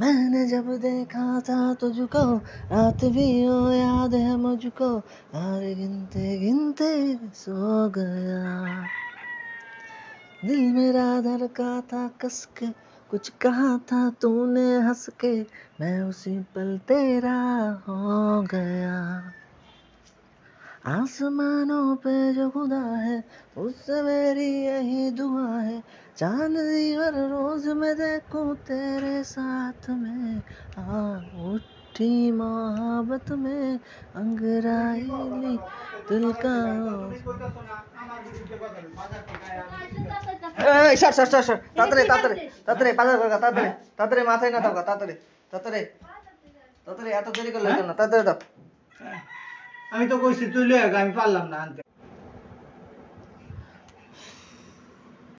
मैंने जब देखा था तुझको, रात भी हो याद है मुझको। हार गिनते गिनते सो गया। दिल मेरा धड़का था कस के कुछ कहा था तूने हंस के। मैं उसी पल तेरा हो गया। आसमानों पे जो खुदा है उससे मेरी यही दुआ है चांद दीवर रोज मैं देखूं तेरे साथ में आ उठी मोहब्बत में अंगराइली दिल का এই সর সর সর সর তাড়াতাড়ি তাড়াতাড়ি তাড়াতাড়ি বাজার করো তাড়াতাড়ি তাড়াতাড়ি মাথায় না দাও তাড়াতাড়ি তাড়াতাড়ি তাড়াতাড়ি এত দেরি করলে কেন তাড়াতাড়ি দাও আমি তো কইছি তুই লয়ে আমি পারলাম না আনতে।